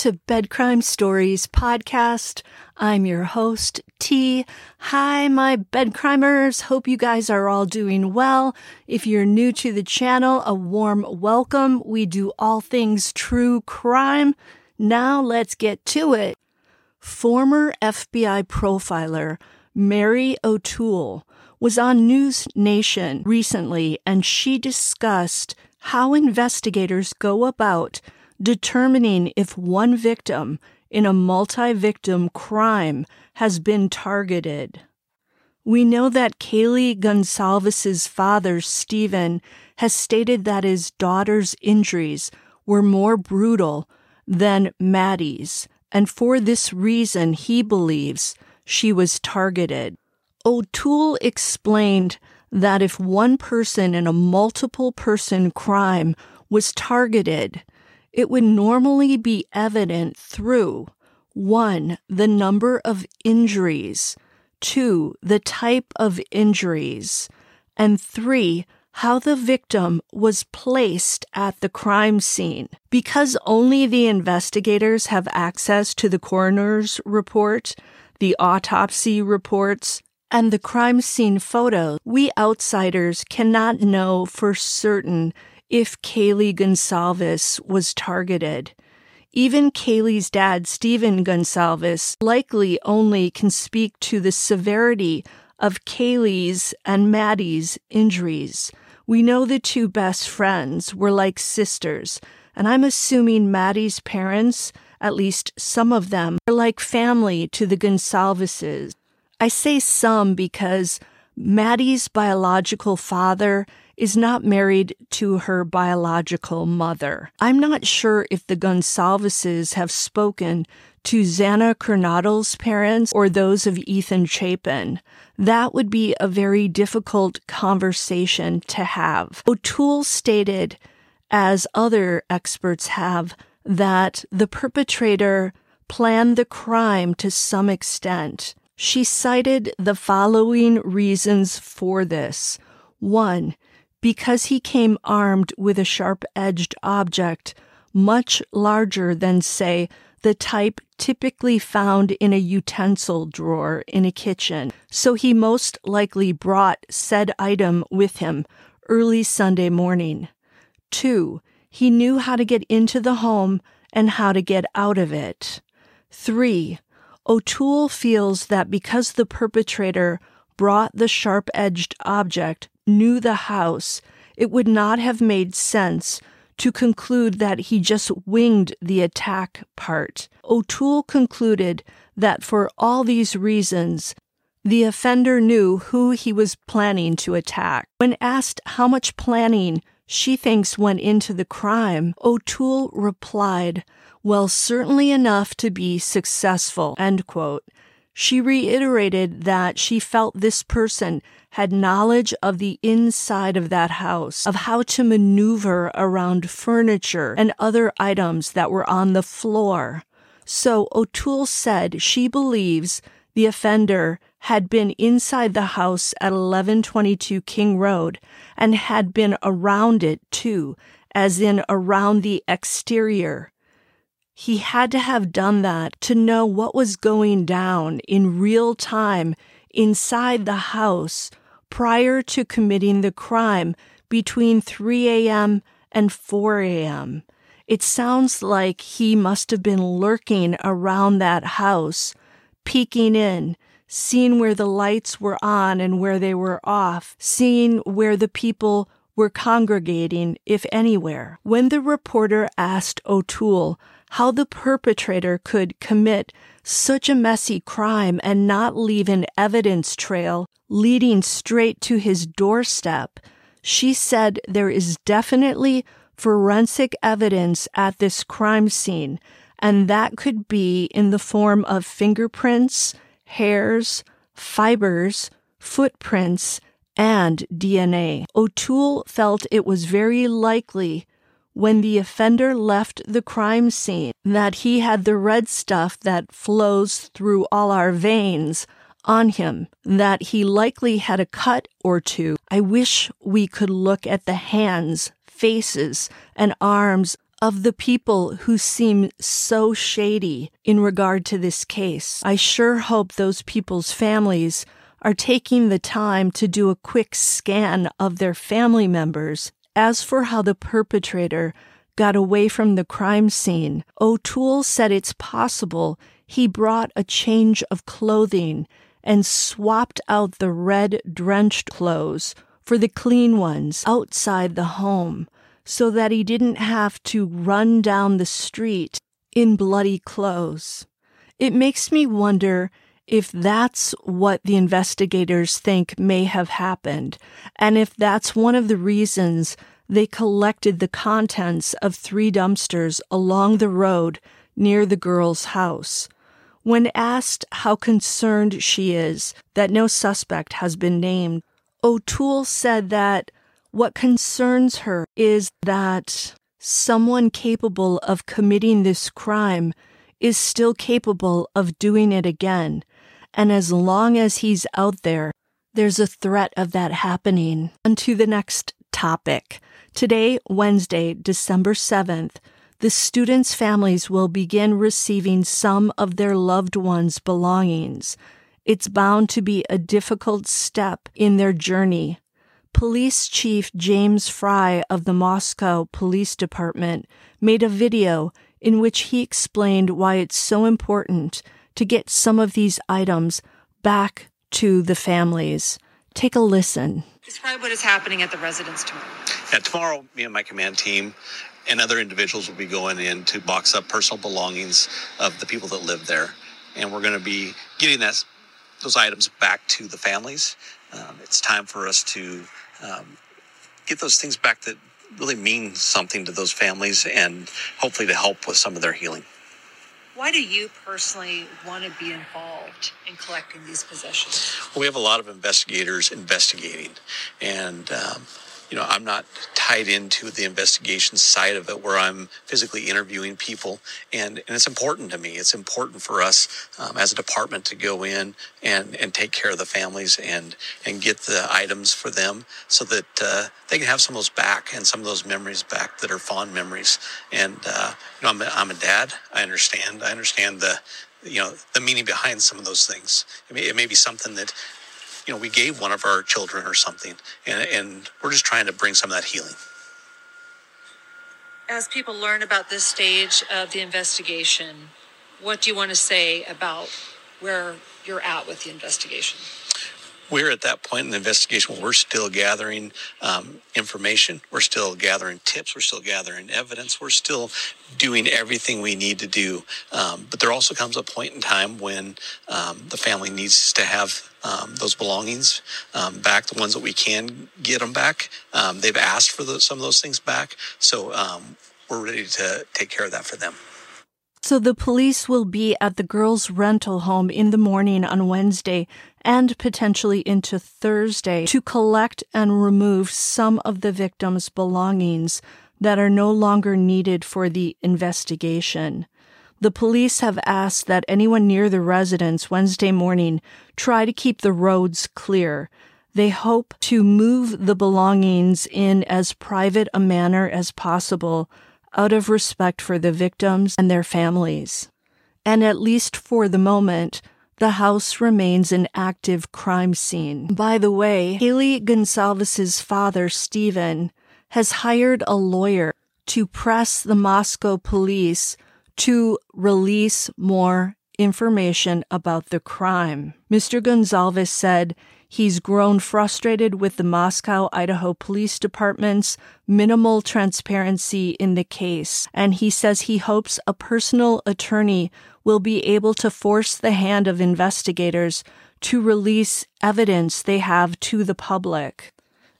To Bed Crime Stories podcast. I'm your host, T. Hi, my bed crimers. Hope you guys are all doing well. If you're new to the channel, a warm welcome. We do all things true crime. Now let's get to it. Former FBI profiler Mary O'Toole was on News Nation recently and she discussed how investigators go about determining if one victim in a multi victim crime has been targeted. We know that Kaylee Goncalves' father, Steven, has stated that his daughter's injuries were more brutal than Maddie's, and for this reason, he believes she was targeted. O'Toole explained that if one person in a multiple person crime was targeted, it would normally be evident through 1. The number of injuries, 2. The type of injuries, and 3. How the victim was placed at the crime scene. Because only the investigators have access to the coroner's report, the autopsy reports, and the crime scene photos, we outsiders cannot know for certain if Kaylee Goncalves was targeted. Even Kaylee's dad, Steven Goncalves, likely only can speak to the severity of Kaylee's and Maddie's injuries. We know the two best friends were like sisters, and I'm assuming Maddie's parents, at least some of them, are like family to the Goncalveses. I say some because Maddie's biological father is not married to her biological mother. I'm not sure if the Goncalveses have spoken to Xana Kernodle's parents or those of Ethan Chapin. That would be a very difficult conversation to have. O'Toole stated, as other experts have, that the perpetrator planned the crime to some extent. She cited the following reasons for this. One, because he came armed with a sharp edged object much larger than, say, the type typically found in a utensil drawer in a kitchen. So he most likely brought said item with him early Sunday morning. Two, he knew how to get into the home and how to get out of it. Three, O'Toole feels that because the perpetrator brought the sharp edged object knew the house, it would not have made sense to conclude that he just winged the attack part. O'Toole concluded that for all these reasons, the offender knew who he was planning to attack. When asked how much planning she thinks went into the crime, O'Toole replied, Well, certainly enough to be successful. End quote. She reiterated that she felt this person had knowledge of the inside of that house, of how to maneuver around furniture and other items that were on the floor. So O'Toole said she believes the offender had been inside the house at 1122 King Road and had been around it too, as in around the exterior. He had to have done that to know what was going down in real time inside the house prior to committing the crime between 3 a.m. and 4 a.m. It sounds like he must have been lurking around that house, peeking in, seeing where the lights were on and where they were off, seeing where the people were congregating, if anywhere. When the reporter asked O'Toole how the perpetrator could commit such a messy crime and not leave an evidence trail leading straight to his doorstep, she said there is definitely forensic evidence at this crime scene, and that could be in the form of fingerprints, hairs, fibers, footprints, and DNA. O'Toole felt it was very likely when the offender left the crime scene that he had the red stuff that flows through all our veins on him, that he likely had a cut or two. I wish we could look at the hands, faces, and arms of the people who seem so shady in regard to this case. I sure hope those people's families are taking the time to do a quick scan of their family members. As for how the perpetrator got away from the crime scene, O'Toole said it's possible he brought a change of clothing and swapped out the red drenched clothes for the clean ones outside the home so that he didn't have to run down the street in bloody clothes. It makes me wonder if that's what the investigators think may have happened, and if that's one of the reasons they collected the contents of three dumpsters along the road near the girl's house. When asked how concerned she is that no suspect has been named, O'Toole said that what concerns her is that someone capable of committing this crime is still capable of doing it again. And as long as he's out there, there's a threat of that happening. On to the next topic. Today, Wednesday, December 7th, the students' families will begin receiving some of their loved ones' belongings. It's bound to be a difficult step in their journey Police Chief James Fry of the Moscow Police Department made a video in which he explained why it's so important to get some of these items back to the families. Take a listen. Describe what is happening at the residence tomorrow. Yeah, tomorrow, me and my command team and other individuals will be going in to box up personal belongings of the people that live there. And we're going to be getting that, those items back to the families. Um, it's time for us to um, get those things back that really mean something to those families and hopefully to help with some of their healing. Why do you personally want to be involved in collecting these possessions? We have a lot of investigators investigating, and um, you know, I'm not tied into the investigation side of it where I'm physically interviewing people. And, and it's important to me. It's important for us um, as a department to go in and, and take care of the families and, and get the items for them so that uh, they can have some of those back and some of those memories back that are fond memories. And, uh, you know, I'm a, I'm a dad. I understand. I understand the, you know, the meaning behind some of those things. It may, it may be something that you know, we gave one of our children or something, and, and we're just trying to bring some of that healing. As people learn about this stage of the investigation, what do you want to say about where you're at with the investigation? We're at that point in the investigation where we're still gathering um, information, we're still gathering tips, we're still gathering evidence, we're still doing everything we need to do. Um, but there also comes a point in time when um, the family needs to have um, those belongings um, back, the ones that we can get them back. Um, they've asked for the, some of those things back, so we're ready to take care of that for them. So the police will be at the girls' rental home in the morning on Wednesday and potentially into Thursday to collect and remove some of the victims' belongings that are no longer needed for the investigation. The police have asked that anyone near the residence Wednesday morning try to keep the roads clear. They hope to move the belongings in as private a manner as possible out of respect for the victims and their families. And at least for the moment, the house remains an active crime scene. By the way, Kaylee Goncalves's father, Steven, has hired a lawyer to press the Moscow police to release more information about the crime. Mr. Gonsalves said He's grown frustrated with the Moscow, Idaho Police Department's minimal transparency in the case, and he says he hopes a personal attorney will be able to force the hand of investigators to release evidence they have to the public.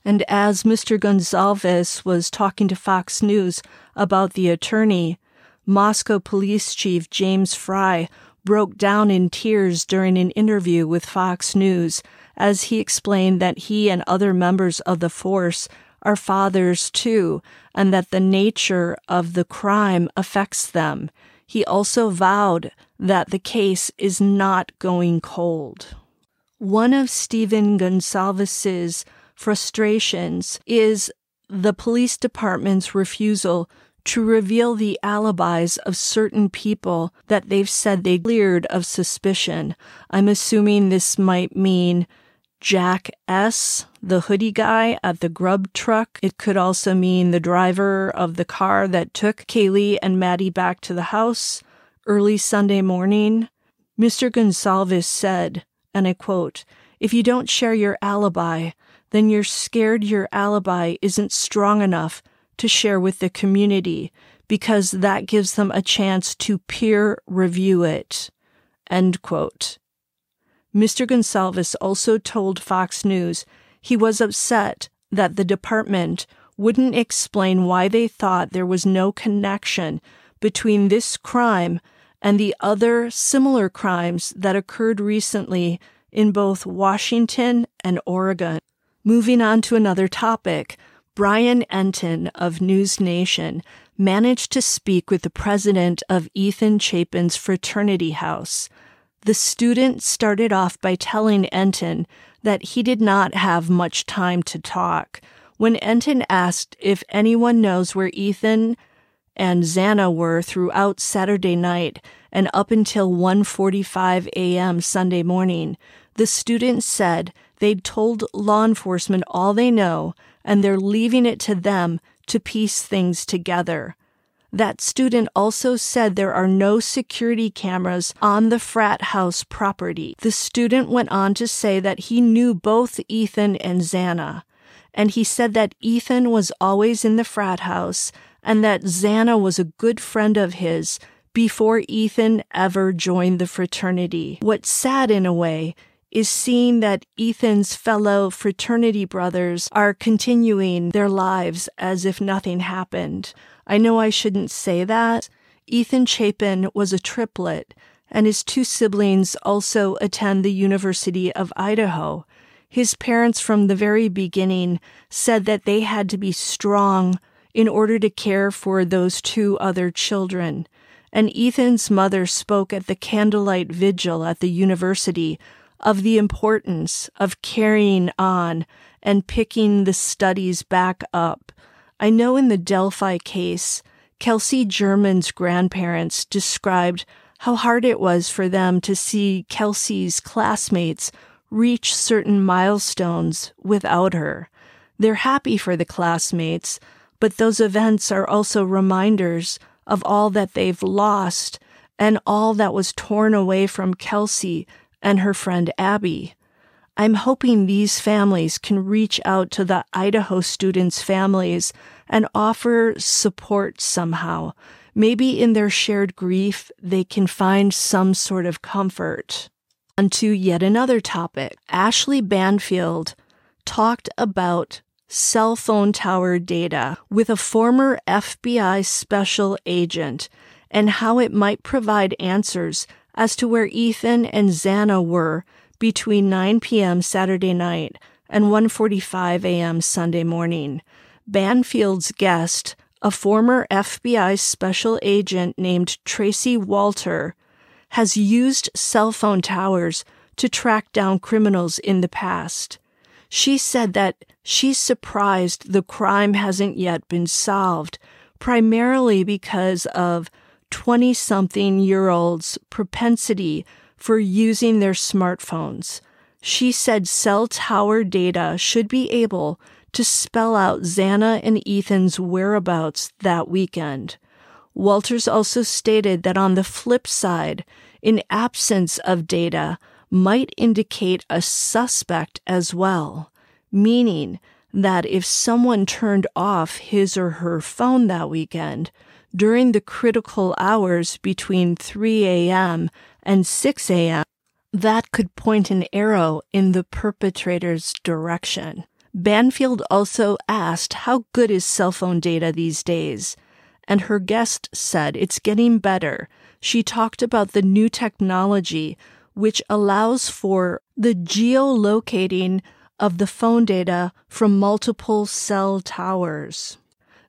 And as Mr. Goncalves was talking to Fox News about the attorney, Moscow Police Chief James Fry broke down in tears during an interview with Fox News as he explained that he and other members of the force are fathers too, and that the nature of the crime affects them. He also vowed that the case is not going cold. One of Steven Goncalves's frustrations is the police department's refusal to reveal the alibis of certain people that they've said they cleared of suspicion. I'm assuming this might mean Jack S., the hoodie guy at the grub truck. It could also mean the driver of the car that took Kaylee and Maddie back to the house early Sunday morning. Mr. Goncalves said, and I quote, If you don't share your alibi, then you're scared your alibi isn't strong enough to share with the community because that gives them a chance to peer review it. End quote. Mr. Goncalves also told Fox News he was upset that the department wouldn't explain why they thought there was no connection between this crime and the other similar crimes that occurred recently in both Washington and Oregon. Moving on to another topic, Brian Entin of News Nation managed to speak with the president of Ethan Chapin's fraternity house. The student started off by telling Entin that he did not have much time to talk. When Entin asked if anyone knows where Ethan and Xana were throughout Saturday night and up until 1:45 a.m. Sunday morning, the student said they'd told law enforcement all they know and they're leaving it to them to piece things together. That student also said there are no security cameras on the frat house property. The student went on to say that he knew both Ethan and Xana, and he said that Ethan was always in the frat house and that Xana was a good friend of his before Ethan ever joined the fraternity. What's sad in a way is seeing that Ethan's fellow fraternity brothers are continuing their lives as if nothing happened. I know I shouldn't say that. Ethan Chapin was a triplet, and his two siblings also attend the University of Idaho. His parents, from the very beginning, said that they had to be strong in order to care for those two other children. And Ethan's mother spoke at the candlelight vigil at the university of the importance of carrying on and picking the studies back up I know in the Delphi case, Kelsey German's grandparents described how hard it was for them to see Kelsey's classmates reach certain milestones without her. They're happy for the classmates, but those events are also reminders of all that they've lost and all that was torn away from Kelsey and her friend Abby. I'm hoping these families can reach out to the Idaho students' families and offer support somehow. Maybe in their shared grief, they can find some sort of comfort. On to yet another topic. Ashley Banfield talked about cell phone tower data with a former FBI special agent and how it might provide answers as to where Ethan and Xana were between 9 p.m. Saturday night and 1:45 a.m. Sunday morning. Banfield's guest, a former FBI special agent named Tracy Walder, has used cell phone towers to track down criminals in the past. She said that she's surprised the crime hasn't yet been solved, primarily because of 20 something year olds' propensity for using their smartphones. She said cell tower data should be able to spell out Xana and Ethan's whereabouts that weekend. Walters also stated that on the flip side, in absence of data, might indicate a suspect as well, meaning that if someone turned off his or her phone that weekend during the critical hours between 3 a.m and 6 a.m., that could point an arrow in the perpetrator's direction. Banfield also asked how good is cell phone data these days, and her guest said it's getting better. She talked about the new technology which allows for the geolocating of the phone data from multiple cell towers.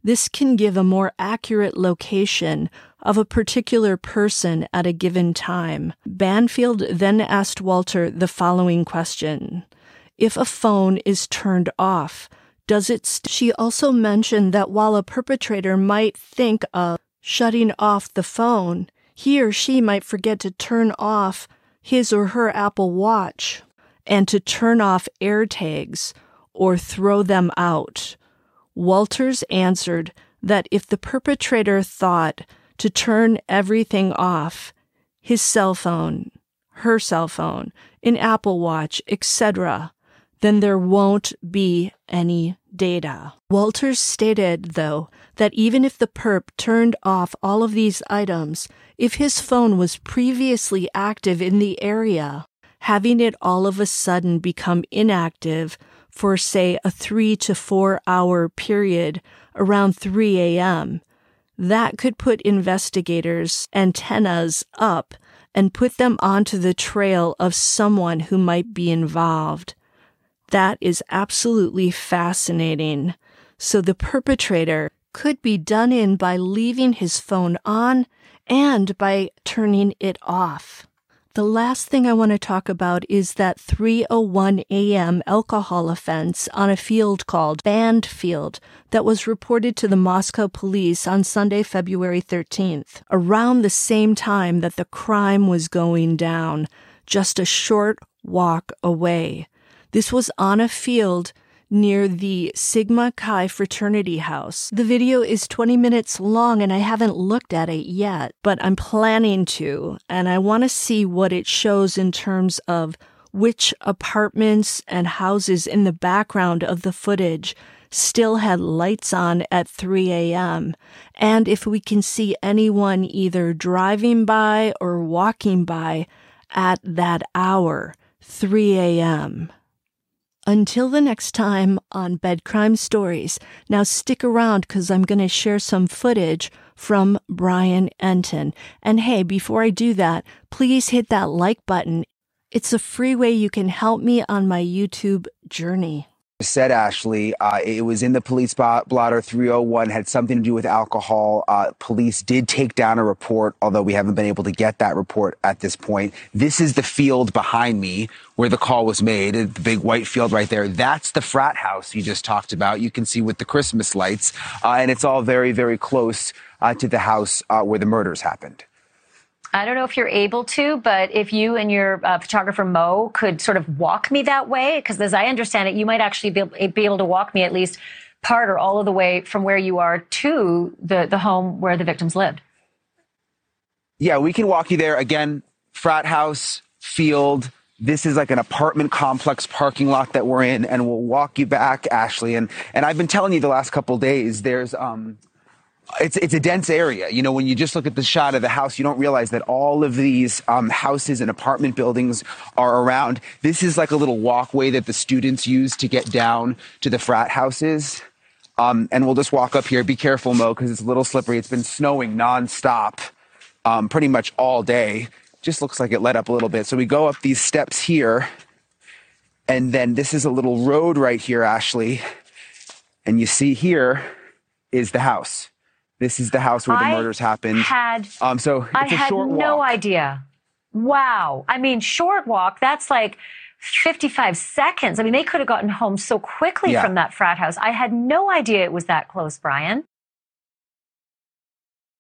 This can give a more accurate location of a particular person at a given time. Banfield then asked Walder the following question If a phone is turned off, Does it? St- she also mentioned that while a perpetrator might think of shutting off the phone, he or she might forget to turn off his or her Apple Watch and to turn off AirTags or throw them out. Walters answered that if the perpetrator thought to turn everything off, his cell phone, her cell phone, an Apple Watch, etc., then there won't be any data. Walters stated, though, that even if the perp turned off all of these items, if his phone was previously active in the area, having it all of a sudden become inactive for, say, a three to four hour period around 3 a.m., that could put investigators' antennas up and put them onto the trail of someone who might be involved. That is absolutely fascinating. So the perpetrator could be done in by leaving his phone on and by turning it off. The last thing I want to talk about is that 3:01 a.m. alcohol offense on a field called Band Field that was reported to the Moscow police on Sunday, February 13th, around the same time that the crime was going down, just a short walk away. This was on a field near the Sigma Chi fraternity house. The video is 20 minutes long and I haven't looked at it yet, but I'm planning to, and I want to see what it shows in terms of which apartments and houses in the background of the footage still had lights on at 3 a.m. and if we can see anyone either driving by or walking by at that hour, 3 a.m. Until the next time on Bed Crime Stories, now stick around because I'm going to share some footage from Brian Entin. And hey, before I do that, please hit that like button. It's a free way you can help me on my YouTube journey said, Ashley, uh, it was in the police blotter 301, had something to do with alcohol. Uh, police did take down a report, although we haven't been able to get that report at this point. This is the field behind me where the call was made, the big white field right there. That's the frat house you just talked about. You can see with the Christmas lights, uh, and it's all very, very close uh, to the house uh, where the murders happened. I don't know if you're able to, but if you and your uh, photographer Mo could sort of walk me that way, because as I understand it, you might actually be, be able to walk me at least part or all of the way from where you are to the, the home where the victims lived. Yeah, we can walk you there. Again, frat house, field. This is like an apartment complex parking lot that we're in, and we'll walk you back, Ashley. And and I've been telling you the last couple days, there's um it's it's a dense area. You know, when you just look at the shot of the house, you don't realize that all of these um, houses and apartment buildings are around. This is like a little walkway that the students use to get down to the frat houses. Um, and we'll just walk up here. Be careful, Mo, because it's a little slippery. It's been snowing nonstop, um, pretty much all day. Just looks like it let up a little bit. So we go up these steps here, and then this is a little road right here, Ashley. And you see here is the house. This is the house where the I murders happened. Had um, so I had no walk. idea. Wow. I mean, short walk. That's like 55 seconds. I mean, they could have gotten home so quickly yeah. from that frat house. I had no idea it was that close, Brian.